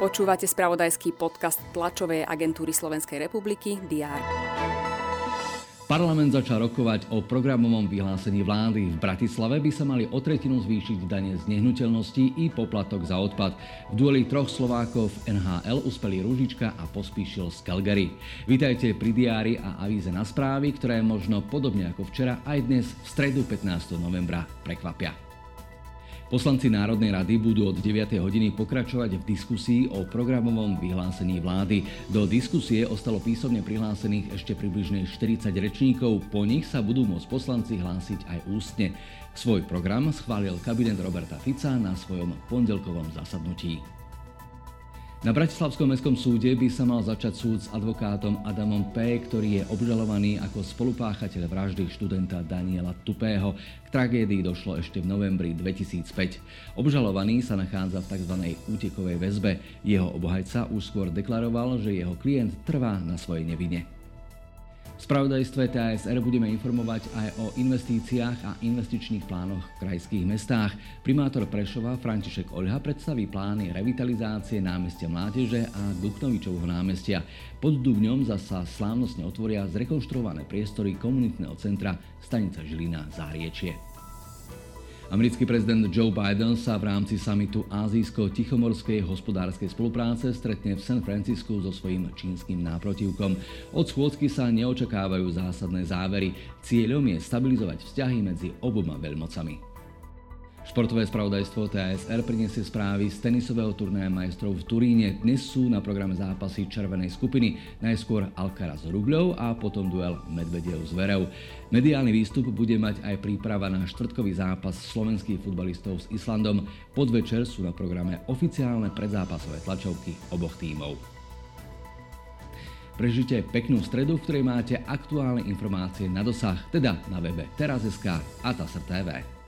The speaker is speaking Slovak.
Počúvate spravodajský podcast tlačovej agentúry Slovenskej republiky DR. Parlament začal rokovať o programovom vyhlásení vlády. V Bratislave by sa mali o tretinu zvýšiť dane z nehnuteľností i poplatok za odpad. V dueli troch Slovákov NHL uspeli Ružička a pospíšil z Calgary. Vítajte pri diári a avíze na správy, ktoré možno podobne ako včera aj dnes v stredu 15. novembra prekvapia. Poslanci Národnej rady budú od 9. hodiny pokračovať v diskusii o programovom vyhlásení vlády. Do diskusie ostalo písomne prihlásených ešte približne 40 rečníkov, po nich sa budú môcť poslanci hlásiť aj ústne. Svoj program schválil kabinet Roberta Fica na svojom pondelkovom zasadnutí. Na Bratislavskom mestskom súde by sa mal začať súd s advokátom Adamom P., ktorý je obžalovaný ako spolupáchateľ vraždy študenta Daniela Tupého. K tragédii došlo ešte v novembri 2005. Obžalovaný sa nachádza v tzv. útekovej väzbe. Jeho obhajca už skôr deklaroval, že jeho klient trvá na svojej nevine. Spravodajstve TASR budeme informovať aj o investíciách a investičných plánoch v krajských mestách. Primátor Prešova František Oľha predstaví plány revitalizácie námestia Mládeže a Duchnovičovho námestia. Pod Dubňom zasa slávnostne otvoria zrekonštruované priestory komunitného centra Stanica Žilina Záriečie. Americký prezident Joe Biden sa v rámci samitu Ázijsko-Tichomorskej hospodárskej spolupráce stretne v San Francisku so svojím čínskym náprotivkom. Od schôdzky sa neočakávajú zásadné závery. Cieľom je stabilizovať vzťahy medzi oboma veľmocami. Športové spravodajstvo TASR priniesie správy z tenisového turnaja majstrov v Turíne. Dnes sú na programe zápasy červenej skupiny, najskôr Alcaraz Rubľov a potom duel Medvedev Zverev. Mediálny výstup bude mať aj príprava na štvrtkový zápas slovenských futbalistov s Islandom. Podvečer sú na programe oficiálne predzápasové tlačovky oboch tímov. Prežite peknú stredu, v ktorej máte aktuálne informácie na dosah, teda na webe teraz.sk a TASR TV.